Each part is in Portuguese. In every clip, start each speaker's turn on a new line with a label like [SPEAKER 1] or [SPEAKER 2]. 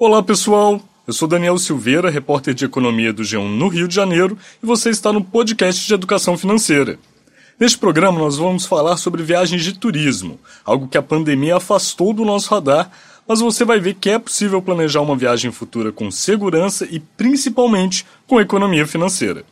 [SPEAKER 1] Olá, pessoal. Eu sou Daniel Silveira, repórter de economia do G1 no Rio de Janeiro, e você está no podcast de educação financeira. Neste programa, nós vamos falar sobre viagens de turismo, algo que a pandemia afastou do nosso radar, mas você vai ver que é possível planejar uma viagem futura com segurança e principalmente com economia financeira.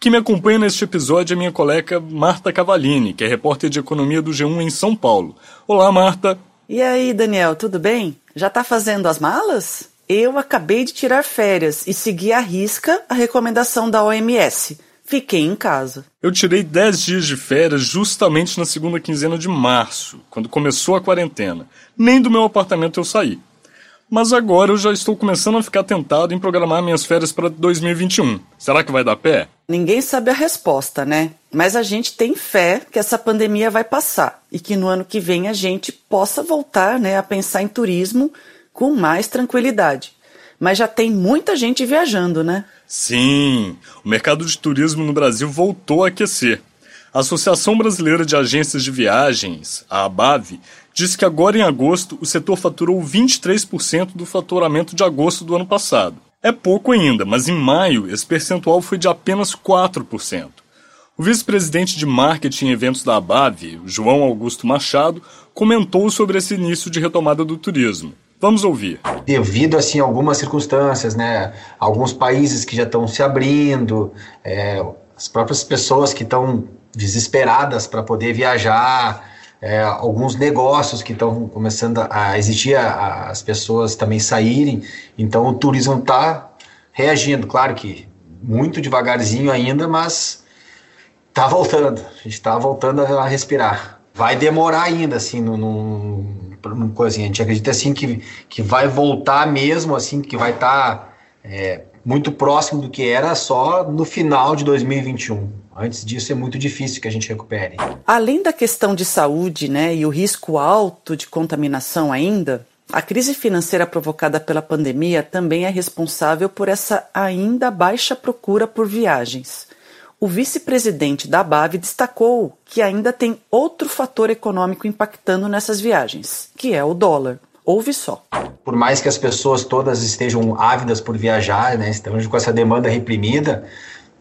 [SPEAKER 1] Quem me acompanha neste episódio é minha colega Marta Cavalini, que é repórter de economia do G1 em São Paulo. Olá, Marta.
[SPEAKER 2] E aí, Daniel, tudo bem? Já está fazendo as malas? Eu acabei de tirar férias e segui à risca a recomendação da OMS. Fiquei em casa.
[SPEAKER 1] Eu tirei 10 dias de férias justamente na segunda quinzena de março, quando começou a quarentena. Nem do meu apartamento eu saí. Mas agora eu já estou começando a ficar tentado em programar minhas férias para 2021. Será que vai dar pé?
[SPEAKER 2] Ninguém sabe a resposta, né? Mas a gente tem fé que essa pandemia vai passar e que no ano que vem a gente possa voltar né, a pensar em turismo com mais tranquilidade. Mas já tem muita gente viajando, né?
[SPEAKER 1] Sim, o mercado de turismo no Brasil voltou a aquecer. A Associação Brasileira de Agências de Viagens, a ABAV, disse que agora em agosto o setor faturou 23% do faturamento de agosto do ano passado. É pouco ainda, mas em maio esse percentual foi de apenas 4%. O vice-presidente de marketing e eventos da ABAV, João Augusto Machado, comentou sobre esse início de retomada do turismo. Vamos ouvir.
[SPEAKER 3] Devido assim algumas circunstâncias, né, alguns países que já estão se abrindo, é, as próprias pessoas que estão desesperadas para poder viajar, é, alguns negócios que estão começando a existir, a, as pessoas também saírem, então o turismo está reagindo, claro que muito devagarzinho ainda, mas está voltando, a gente está voltando a respirar. Vai demorar ainda, assim, no, no, assim, a gente acredita assim que, que vai voltar mesmo, assim, que vai estar tá, é, muito próximo do que era só no final de 2021. Antes disso é muito difícil que a gente recupere.
[SPEAKER 2] Além da questão de saúde né, e o risco alto de contaminação ainda, a crise financeira provocada pela pandemia também é responsável por essa ainda baixa procura por viagens. O vice-presidente da BAV destacou que ainda tem outro fator econômico impactando nessas viagens, que é o dólar. Ouve só.
[SPEAKER 3] Por mais que as pessoas todas estejam ávidas por viajar, né, estamos com essa demanda reprimida,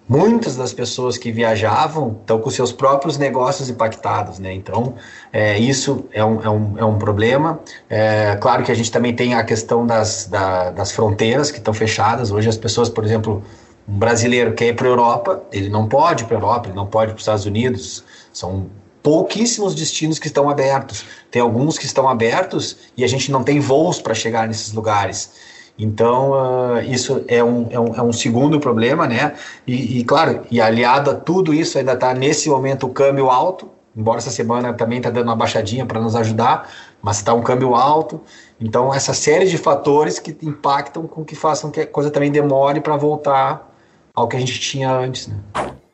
[SPEAKER 3] muitas das pessoas que viajavam estão com seus próprios negócios impactados, né? Então, é, isso é um, é, um, é um problema. É, claro que a gente também tem a questão das, da, das fronteiras que estão fechadas. Hoje as pessoas, por exemplo, um brasileiro quer ir para a Europa, ele não pode ir para a Europa, ele não pode ir para os Estados Unidos. São pouquíssimos destinos que estão abertos. Tem alguns que estão abertos e a gente não tem voos para chegar nesses lugares. Então, uh, isso é um, é, um, é um segundo problema, né? E, e, claro, e aliado a tudo isso, ainda está nesse momento o câmbio alto, embora essa semana também está dando uma baixadinha para nos ajudar, mas está um câmbio alto. Então, essa série de fatores que impactam com que façam que a coisa também demore para voltar ao que a gente tinha antes. Né?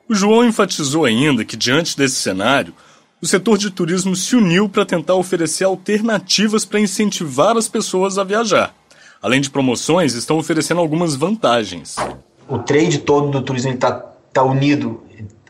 [SPEAKER 1] O João enfatizou ainda que, diante desse cenário, o setor de turismo se uniu para tentar oferecer alternativas para incentivar as pessoas a viajar. Além de promoções, estão oferecendo algumas vantagens.
[SPEAKER 3] O trade todo do turismo está tá unido,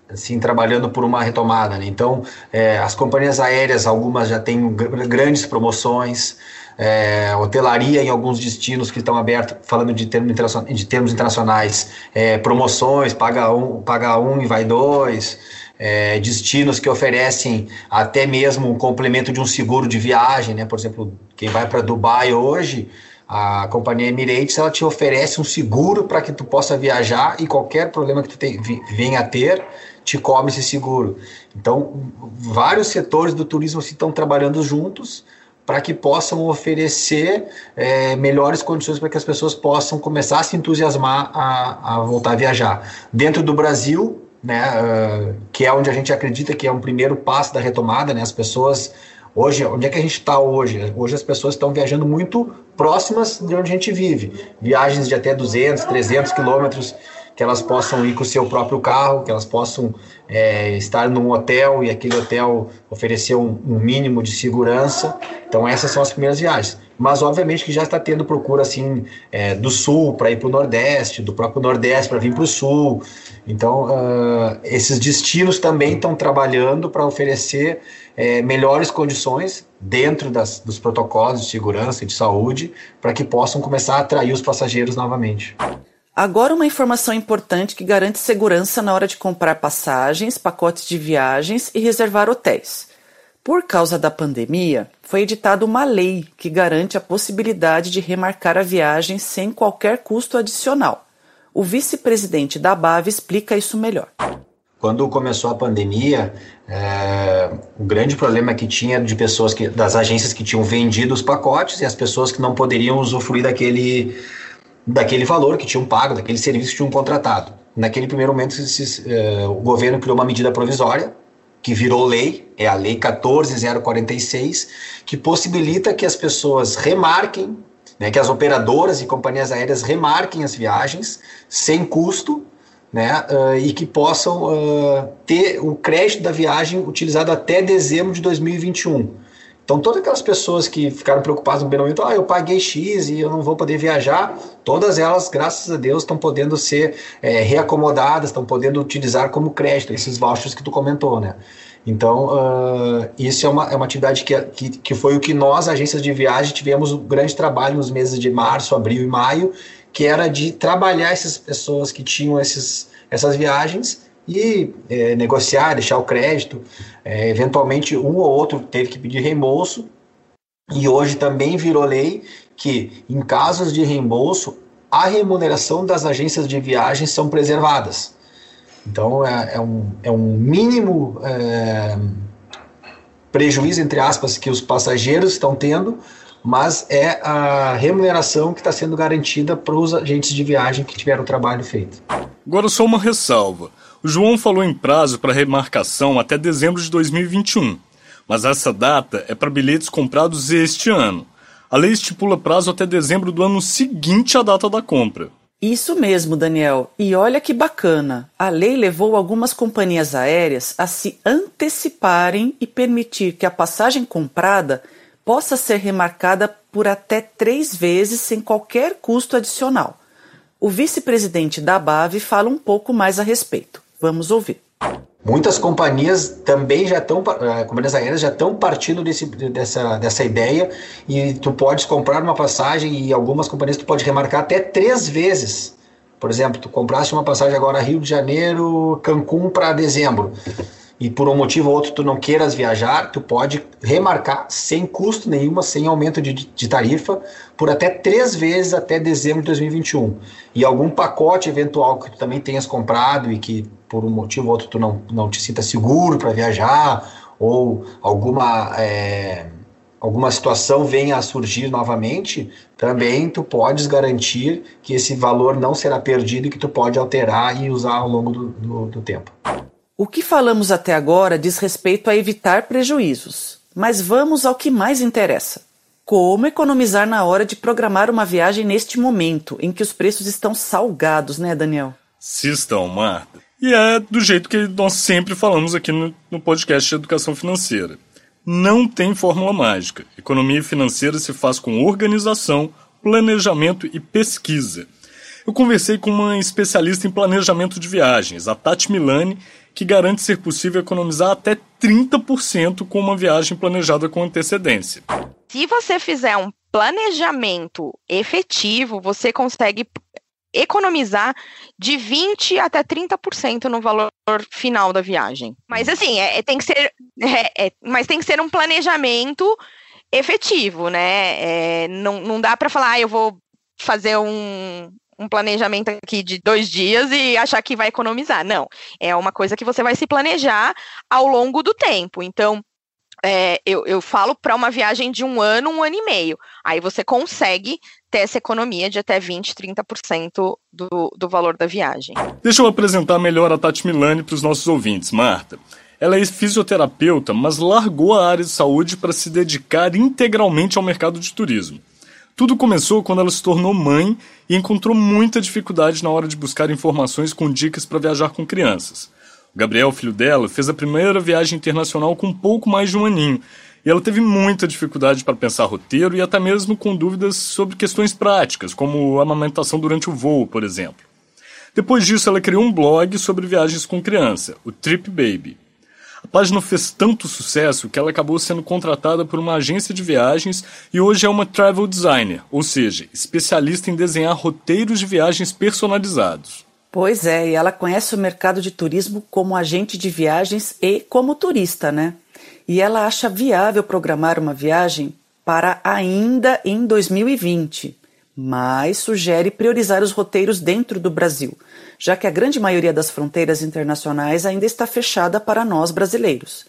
[SPEAKER 3] assim, trabalhando por uma retomada. Né? Então, é, as companhias aéreas, algumas já têm grandes promoções, é, hotelaria em alguns destinos que estão abertos, falando de termos, de termos internacionais, é, promoções, paga um, paga um e vai dois, é, destinos que oferecem até mesmo um complemento de um seguro de viagem, né? Por exemplo, quem vai para Dubai hoje a companhia Emirates ela te oferece um seguro para que tu possa viajar e qualquer problema que tu te, venha a ter te cobre esse seguro. Então, vários setores do turismo estão trabalhando juntos para que possam oferecer é, melhores condições para que as pessoas possam começar a se entusiasmar a, a voltar a viajar. Dentro do Brasil, né, uh, que é onde a gente acredita que é um primeiro passo da retomada, né, as pessoas Hoje, onde é que a gente está hoje? Hoje as pessoas estão viajando muito próximas de onde a gente vive. Viagens de até 200, 300 quilômetros. Que elas possam ir com o seu próprio carro, que elas possam é, estar num hotel e aquele hotel oferecer um, um, mínimo de segurança. Então essas são as primeiras viagens. Mas obviamente que já está tendo procura assim é, do sul para ir para o nordeste, do próprio nordeste para vir para o sul. Então uh, esses destinos também estão trabalhando para oferecer é, melhores condições dentro das, dos protocolos de segurança e de saúde para que possam começar a atrair os passageiros novamente.
[SPEAKER 2] Agora, uma informação importante que garante segurança na hora de comprar passagens, pacotes de viagens e reservar hotéis. Por causa da pandemia, foi editada uma lei que garante a possibilidade de remarcar a viagem sem qualquer custo adicional. O vice-presidente da BAV explica isso melhor.
[SPEAKER 3] Quando começou a pandemia, é, o grande problema que tinha de pessoas que, das agências que tinham vendido os pacotes e as pessoas que não poderiam usufruir daquele daquele valor que tinham pago, daquele serviço que tinham contratado. Naquele primeiro momento, esses, uh, o governo criou uma medida provisória, que virou lei, é a Lei 14046, que possibilita que as pessoas remarquem, né, que as operadoras e companhias aéreas remarquem as viagens sem custo, né, uh, e que possam uh, ter o crédito da viagem utilizado até dezembro de 2021. Então, todas aquelas pessoas que ficaram preocupadas no momento, ah, eu paguei X e eu não vou poder viajar, todas elas, graças a Deus, estão podendo ser é, reacomodadas, estão podendo utilizar como crédito esses vouchers que tu comentou, né? Então, uh, isso é uma, é uma atividade que, que, que foi o que nós, agências de viagem, tivemos um grande trabalho nos meses de março, abril e maio, que era de trabalhar essas pessoas que tinham esses, essas viagens e é, negociar, deixar o crédito. É, eventualmente, um ou outro teve que pedir reembolso, e hoje também virou lei que, em casos de reembolso, a remuneração das agências de viagens são preservadas. Então, é, é um, é um mínimo é, prejuízo, entre aspas, que os passageiros estão tendo, mas é a remuneração que está sendo garantida para os agentes de viagem que tiveram o trabalho feito.
[SPEAKER 1] Agora, só uma ressalva. O João falou em prazo para remarcação até dezembro de 2021, mas essa data é para bilhetes comprados este ano. A lei estipula prazo até dezembro do ano seguinte à data da compra.
[SPEAKER 2] Isso mesmo, Daniel. E olha que bacana. A lei levou algumas companhias aéreas a se anteciparem e permitir que a passagem comprada possa ser remarcada por até três vezes sem qualquer custo adicional. O vice-presidente da BAV fala um pouco mais a respeito. Vamos ouvir.
[SPEAKER 3] Muitas companhias também já estão, eh, companhias aéreas já estão partindo desse, dessa, dessa ideia e tu podes comprar uma passagem e algumas companhias tu pode remarcar até três vezes. Por exemplo, tu compraste uma passagem agora Rio de Janeiro, Cancún para dezembro e por um motivo ou outro tu não queiras viajar, tu pode remarcar sem custo nenhuma, sem aumento de, de tarifa, por até três vezes até dezembro de 2021. E algum pacote eventual que tu também tenhas comprado e que por um motivo ou outro tu não, não te sinta seguro para viajar, ou alguma, é, alguma situação venha a surgir novamente, também tu podes garantir que esse valor não será perdido e que tu pode alterar e usar ao longo do, do, do tempo.
[SPEAKER 2] O que falamos até agora diz respeito a evitar prejuízos, mas vamos ao que mais interessa. Como economizar na hora de programar uma viagem neste momento em que os preços estão salgados, né, Daniel?
[SPEAKER 1] Se estão, Marta. E é do jeito que nós sempre falamos aqui no, no podcast de Educação Financeira. Não tem fórmula mágica. Economia financeira se faz com organização, planejamento e pesquisa. Eu conversei com uma especialista em planejamento de viagens, a Tati Milani, que garante ser possível economizar até 30% com uma viagem planejada com antecedência.
[SPEAKER 4] Se você fizer um planejamento efetivo, você consegue economizar de 20 até 30% no valor final da viagem. Mas assim, é, é tem que ser, é, é, mas tem que ser um planejamento efetivo, né? É, não, não dá para falar, ah, eu vou fazer um, um planejamento aqui de dois dias e achar que vai economizar. Não, é uma coisa que você vai se planejar ao longo do tempo. Então, é, eu, eu falo para uma viagem de um ano, um ano e meio. Aí você consegue ter essa economia de até 20, 30% do, do valor da viagem.
[SPEAKER 1] Deixa eu apresentar melhor a Tati Milani para os nossos ouvintes, Marta. Ela é fisioterapeuta, mas largou a área de saúde para se dedicar integralmente ao mercado de turismo. Tudo começou quando ela se tornou mãe e encontrou muita dificuldade na hora de buscar informações com dicas para viajar com crianças. Gabriel, filho dela, fez a primeira viagem internacional com pouco mais de um aninho e ela teve muita dificuldade para pensar roteiro e até mesmo com dúvidas sobre questões práticas, como amamentação durante o voo, por exemplo. Depois disso, ela criou um blog sobre viagens com criança, o Trip Baby. A página fez tanto sucesso que ela acabou sendo contratada por uma agência de viagens e hoje é uma travel designer, ou seja, especialista em desenhar roteiros de viagens personalizados.
[SPEAKER 2] Pois é, e ela conhece o mercado de turismo como agente de viagens e como turista, né? E ela acha viável programar uma viagem para ainda em 2020 mas sugere priorizar os roteiros dentro do Brasil, já que a grande maioria das fronteiras internacionais ainda está fechada para nós brasileiros.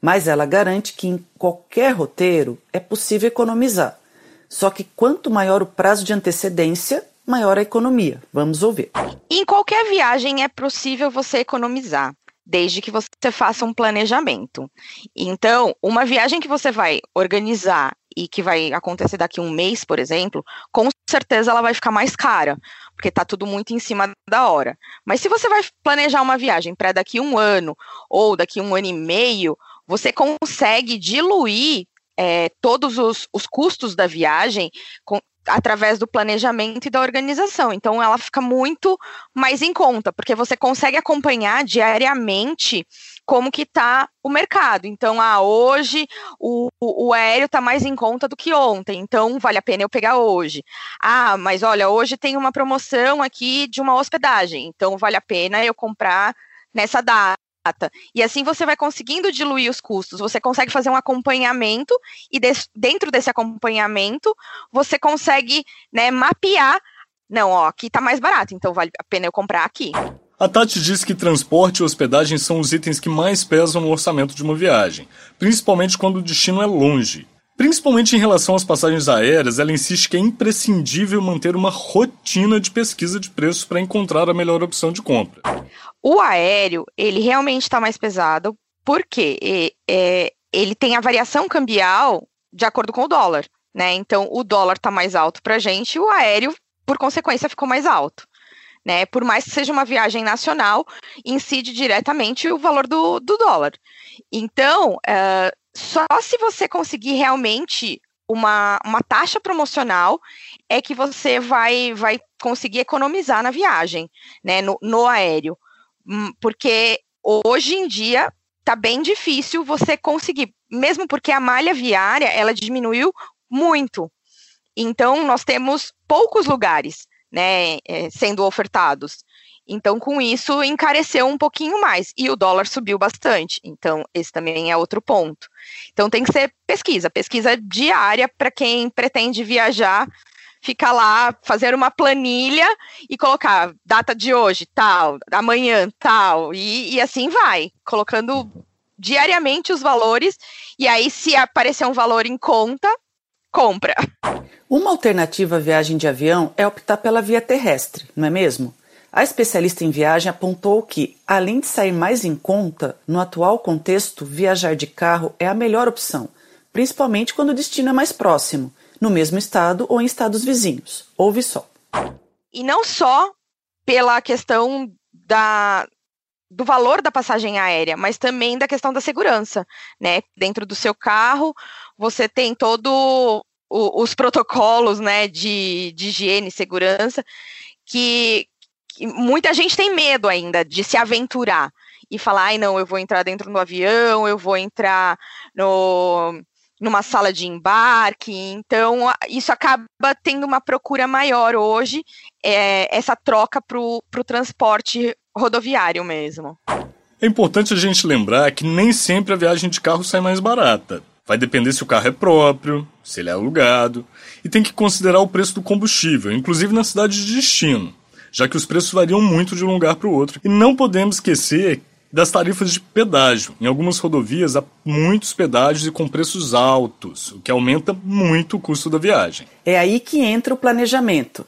[SPEAKER 2] Mas ela garante que em qualquer roteiro é possível economizar. Só que quanto maior o prazo de antecedência, maior a economia. Vamos ouvir.
[SPEAKER 4] Em qualquer viagem é possível você economizar desde que você faça um planejamento. Então, uma viagem que você vai organizar e que vai acontecer daqui a um mês, por exemplo, com certeza ela vai ficar mais cara, porque está tudo muito em cima da hora. Mas se você vai planejar uma viagem para daqui a um ano ou daqui a um ano e meio, você consegue diluir é, todos os, os, custos da viagem com, através do planejamento e da organização. Então, ela fica muito mais em conta, porque você consegue acompanhar diariamente como que está o mercado. Então, ah, hoje o, o, aéreo está mais em conta do que ontem, então vale a pena eu pegar hoje. Ah, mas olha, hoje tem uma promoção aqui de uma hospedagem, então vale a pena eu comprar nessa data. E assim você vai conseguindo diluir os custos, você consegue fazer um acompanhamento e dentro desse acompanhamento você consegue né, mapear. Não, ó, aqui está mais barato, então vale a pena eu comprar aqui.
[SPEAKER 1] A Tati diz que transporte e hospedagem são os itens que mais pesam no orçamento de uma viagem, principalmente quando o destino é longe. Principalmente em relação às passagens aéreas, ela insiste que é imprescindível manter uma rotina de pesquisa de preços para encontrar a melhor opção de compra.
[SPEAKER 4] O aéreo, ele realmente está mais pesado, porque é, ele tem a variação cambial de acordo com o dólar, né? Então, o dólar está mais alto para a gente, e o aéreo, por consequência, ficou mais alto né? Por mais que seja uma viagem nacional, incide diretamente o valor do, do dólar. Então, uh, só se você conseguir realmente uma, uma taxa promocional é que você vai, vai conseguir economizar na viagem, né? No, no aéreo. Hum, porque hoje em dia tá bem difícil você conseguir, mesmo porque a malha viária ela diminuiu muito. Então, nós temos poucos lugares né, é, sendo ofertados. Então, com isso, encareceu um pouquinho mais. E o dólar subiu bastante. Então, esse também é outro ponto. Então, tem que ser pesquisa, pesquisa diária para quem pretende viajar, ficar lá, fazer uma planilha e colocar data de hoje, tal, amanhã, tal, e, e assim vai, colocando diariamente os valores. E aí, se aparecer um valor em conta, compra.
[SPEAKER 2] Uma alternativa à viagem de avião é optar pela via terrestre, não é mesmo? A especialista em viagem apontou que, além de sair mais em conta, no atual contexto, viajar de carro é a melhor opção, principalmente quando o destino é mais próximo, no mesmo estado ou em estados vizinhos. Ouve só.
[SPEAKER 4] E não só pela questão da, do valor da passagem aérea, mas também da questão da segurança, né? Dentro do seu carro, você tem todo o, os protocolos, né, de, de higiene segurança, que muita gente tem medo ainda de se aventurar e falar, ai não, eu vou entrar dentro do avião, eu vou entrar no, numa sala de embarque, então isso acaba tendo uma procura maior hoje, é, essa troca para o transporte rodoviário mesmo.
[SPEAKER 1] É importante a gente lembrar que nem sempre a viagem de carro sai mais barata. Vai depender se o carro é próprio, se ele é alugado, e tem que considerar o preço do combustível, inclusive na cidade de destino, já que os preços variam muito de um lugar para o outro. E não podemos esquecer das tarifas de pedágio. Em algumas rodovias há muitos pedágios e com preços altos, o que aumenta muito o custo da viagem.
[SPEAKER 2] É aí que entra o planejamento.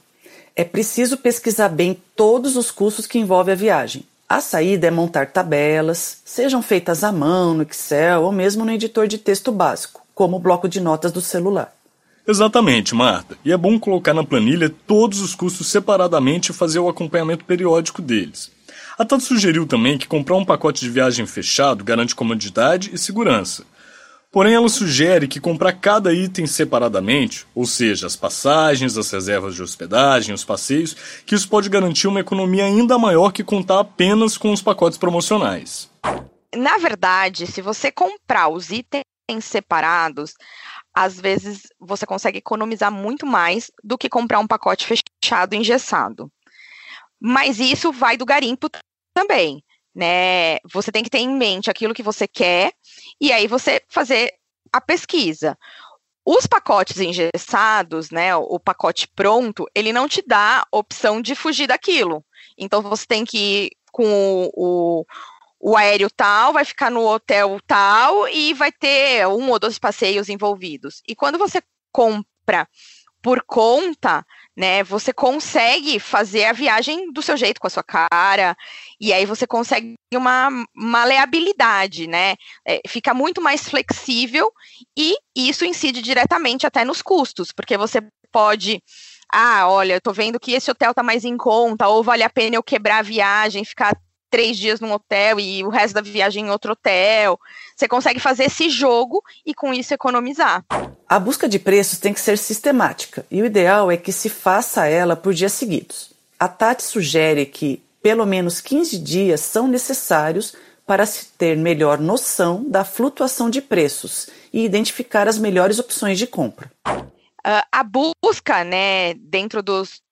[SPEAKER 2] É preciso pesquisar bem todos os custos que envolve a viagem. A saída é montar tabelas, sejam feitas à mão, no Excel ou mesmo no editor de texto básico, como o bloco de notas do celular.
[SPEAKER 1] Exatamente, Marta. E é bom colocar na planilha todos os custos separadamente e fazer o acompanhamento periódico deles. A Tati sugeriu também que comprar um pacote de viagem fechado garante comodidade e segurança. Porém, ela sugere que comprar cada item separadamente, ou seja, as passagens, as reservas de hospedagem, os passeios, que isso pode garantir uma economia ainda maior que contar apenas com os pacotes promocionais.
[SPEAKER 4] Na verdade, se você comprar os itens separados, às vezes você consegue economizar muito mais do que comprar um pacote fechado engessado. Mas isso vai do garimpo também, né? Você tem que ter em mente aquilo que você quer e aí você fazer a pesquisa. Os pacotes engessados, né, o pacote pronto, ele não te dá opção de fugir daquilo. Então você tem que ir com o, o aéreo tal, vai ficar no hotel tal e vai ter um ou dois passeios envolvidos. E quando você compra por conta, né, você consegue fazer a viagem do seu jeito, com a sua cara, e aí você consegue uma maleabilidade, né, é, fica muito mais flexível e isso incide diretamente até nos custos, porque você pode ah, olha, eu tô vendo que esse hotel tá mais em conta, ou vale a pena eu quebrar a viagem, ficar três dias num hotel e o resto da viagem em outro hotel. Você consegue fazer esse jogo e com isso economizar.
[SPEAKER 2] A busca de preços tem que ser sistemática e o ideal é que se faça ela por dias seguidos. A Tati sugere que pelo menos 15 dias são necessários para se ter melhor noção da flutuação de preços e identificar as melhores opções de compra.
[SPEAKER 4] Uh, a busca, né, dentro dos,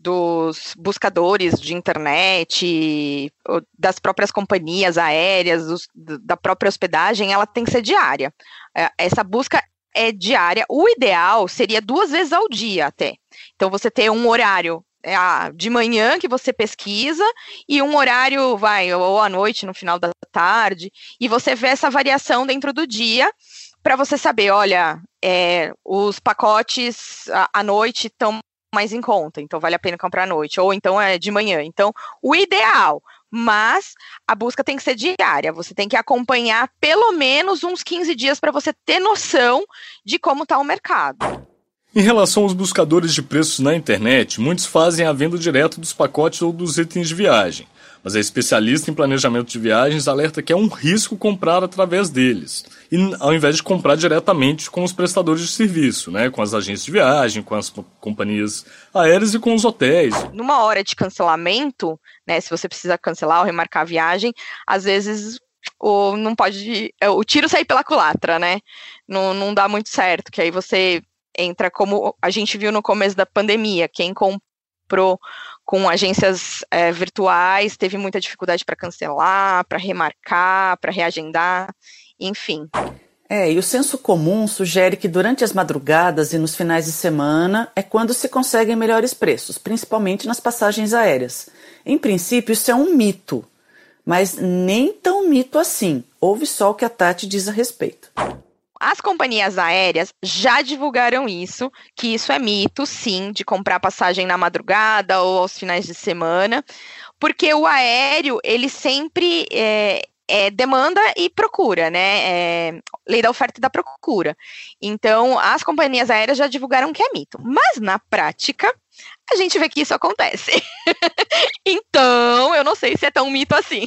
[SPEAKER 4] dos buscadores de internet, das próprias companhias aéreas, da própria hospedagem, ela tem que ser diária. É, essa busca é diária. O ideal seria duas vezes ao dia até. Então, você ter um horário é, de manhã que você pesquisa e um horário, vai, ou à noite, no final da tarde, e você vê essa variação dentro do dia para você saber, olha, é, os pacotes à noite estão mais em conta, então vale a pena comprar à noite, ou então é de manhã. Então, o ideal, mas a busca tem que ser diária, você tem que acompanhar pelo menos uns 15 dias para você ter noção de como está o mercado.
[SPEAKER 1] Em relação aos buscadores de preços na internet, muitos fazem a venda direto dos pacotes ou dos itens de viagem mas a especialista em planejamento de viagens alerta que é um risco comprar através deles, e ao invés de comprar diretamente com os prestadores de serviço, né, com as agências de viagem, com as companhias aéreas e com os hotéis.
[SPEAKER 4] Numa hora de cancelamento, né, se você precisa cancelar ou remarcar a viagem, às vezes o, não pode. É, o tiro sair pela culatra, né? Não, não dá muito certo, que aí você entra como a gente viu no começo da pandemia, quem comprou com agências é, virtuais, teve muita dificuldade para cancelar, para remarcar, para reagendar, enfim.
[SPEAKER 2] É, e o senso comum sugere que durante as madrugadas e nos finais de semana é quando se conseguem melhores preços, principalmente nas passagens aéreas. Em princípio, isso é um mito, mas nem tão mito assim. Ouve só o que a Tati diz a respeito.
[SPEAKER 4] As companhias aéreas já divulgaram isso, que isso é mito, sim, de comprar passagem na madrugada ou aos finais de semana, porque o aéreo, ele sempre é, é demanda e procura, né? É, lei da oferta e da procura. Então, as companhias aéreas já divulgaram que é mito. Mas, na prática, a gente vê que isso acontece. então, eu não sei se é tão mito assim.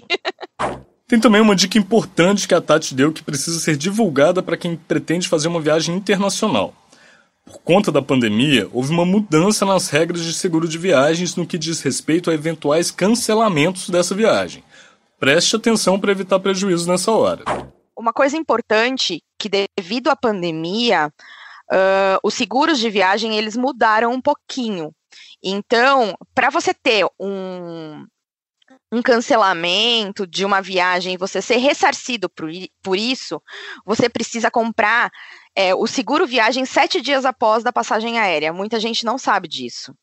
[SPEAKER 1] Tem também uma dica importante que a Tati deu que precisa ser divulgada para quem pretende fazer uma viagem internacional. Por conta da pandemia, houve uma mudança nas regras de seguro de viagens no que diz respeito a eventuais cancelamentos dessa viagem. Preste atenção para evitar prejuízos nessa hora.
[SPEAKER 4] Uma coisa importante que devido à pandemia, uh, os seguros de viagem eles mudaram um pouquinho. Então, para você ter um, um cancelamento de uma viagem, você ser ressarcido por, por isso, você precisa comprar é, o seguro viagem sete dias após da passagem aérea. Muita gente não sabe disso.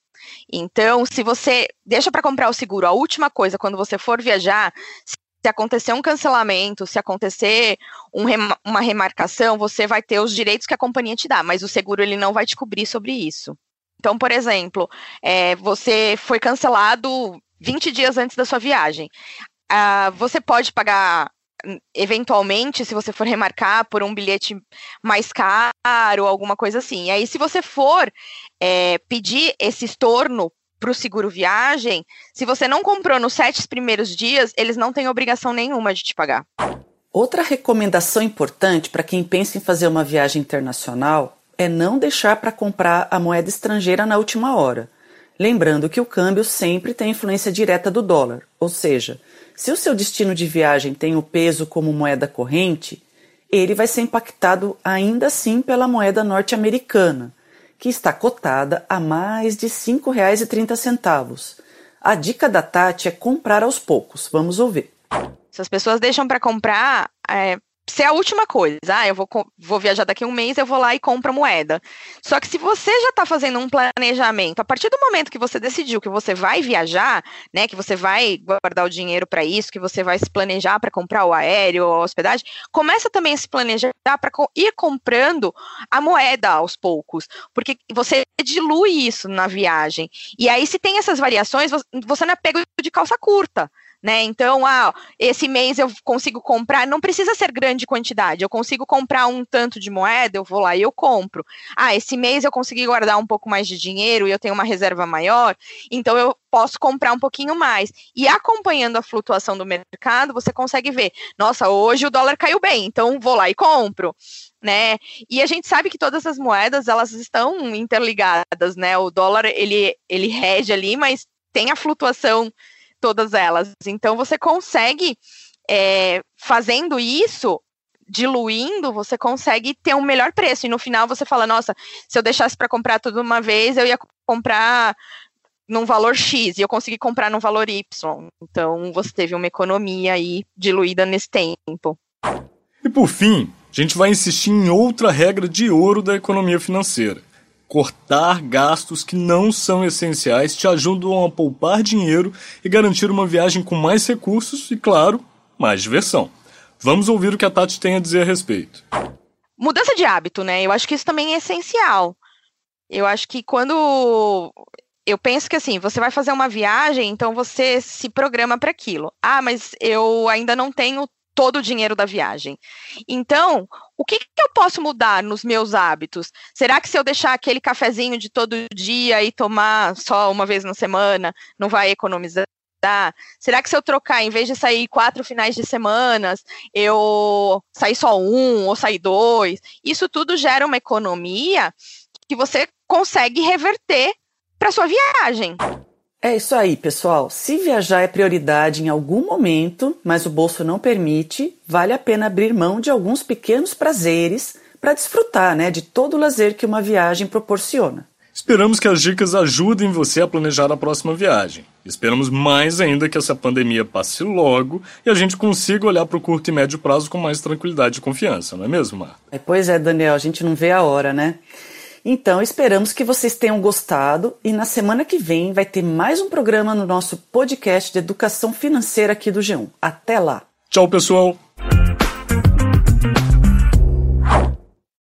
[SPEAKER 4] Então, se você deixa para comprar o seguro, a última coisa quando você for viajar, se acontecer um cancelamento, se acontecer um rem uma remarcação, você vai ter os direitos que a companhia te dá, mas o seguro ele não vai te cobrir sobre isso. Então, por exemplo, é, você foi cancelado 20 dias antes da sua viagem. Uh, você pode pagar eventualmente, se você for remarcar por um bilhete mais caro, alguma coisa assim. E aí, se você for é, pedir esse estorno para o seguro viagem, se você não comprou nos sete primeiros dias, eles não têm obrigação nenhuma de te pagar.
[SPEAKER 2] Outra recomendação importante para quem pensa em fazer uma viagem internacional é não deixar para comprar a moeda estrangeira na última hora. Lembrando que o câmbio sempre tem influência direta do dólar, ou seja, se o seu destino de viagem tem o peso como moeda corrente, ele vai ser impactado ainda assim pela moeda norte-americana, que está cotada a mais de R$ 5,30. A dica da Tati é comprar aos poucos. Vamos ouvir.
[SPEAKER 4] Se as pessoas deixam para comprar, é, se é a última coisa, ah, eu vou, vou viajar daqui a um mês, eu vou lá e compro moeda. Só que se você já está fazendo um planejamento, a partir do momento que você decidiu que você vai viajar, né, que você vai guardar o dinheiro para isso, que você vai se planejar para comprar o aéreo a hospedagem, começa também a se planejar para ir comprando a moeda aos poucos, porque você dilui isso na viagem. E aí, se tem essas variações, você não é pego de calça curta né? Então, ah, esse mês eu consigo comprar, não precisa ser grande quantidade, eu consigo comprar um tanto de moeda, eu vou lá e eu compro. Ah, esse mês eu consegui guardar um pouco mais de dinheiro e eu tenho uma reserva maior, então eu posso comprar um pouquinho mais. E acompanhando a flutuação do mercado, você consegue ver, nossa, hoje o dólar caiu bem, então vou lá e compro. Né? E a gente sabe que todas as moedas elas estão interligadas, né? O dólar ele ele rege ali, mas tem a flutuação todas elas. Então você consegue, é, fazendo isso, diluindo, você consegue ter um melhor preço. E no final você fala, nossa, se eu deixasse para comprar tudo uma vez, eu ia comprar num valor X e eu consegui comprar num valor Y. Então você teve uma economia aí diluída nesse tempo.
[SPEAKER 1] E por fim, a gente vai insistir em outra regra de ouro da economia financeira Cortar gastos que não são essenciais te ajudam a poupar dinheiro e garantir uma viagem com mais recursos e, claro, mais diversão. Vamos ouvir o que a Tati tem a dizer a respeito.
[SPEAKER 4] Mudança de hábito, né? Eu acho que isso também é essencial. Eu acho que quando eu penso que assim, você vai fazer uma viagem, então você se programa para aquilo. Ah, mas eu ainda não tenho todo o dinheiro da viagem. Então, o que, que, eu posso mudar nos meus hábitos? Será que se eu deixar aquele cafezinho de todo dia e tomar só uma vez na semana, não vai economizar? Será que se eu trocar, em vez de sair quatro finais de semana, eu sair só um ou sair dois? Isso tudo gera uma economia que você consegue reverter para sua viagem.
[SPEAKER 2] É isso aí, pessoal. Se viajar é prioridade em algum momento, mas o bolso não permite, vale a pena abrir mão de alguns pequenos prazeres para desfrutar né, de todo o lazer que uma viagem proporciona.
[SPEAKER 1] Esperamos que as dicas ajudem você a planejar a próxima viagem. Esperamos mais ainda que essa pandemia passe logo e a gente consiga olhar para o curto e médio prazo com mais tranquilidade e confiança, não é mesmo, Marta?
[SPEAKER 2] É, pois é, Daniel, a gente não vê a hora, né? Então, esperamos que vocês tenham gostado e na semana que vem vai ter mais um programa no nosso podcast de educação financeira aqui do G1. Até lá.
[SPEAKER 1] Tchau, pessoal.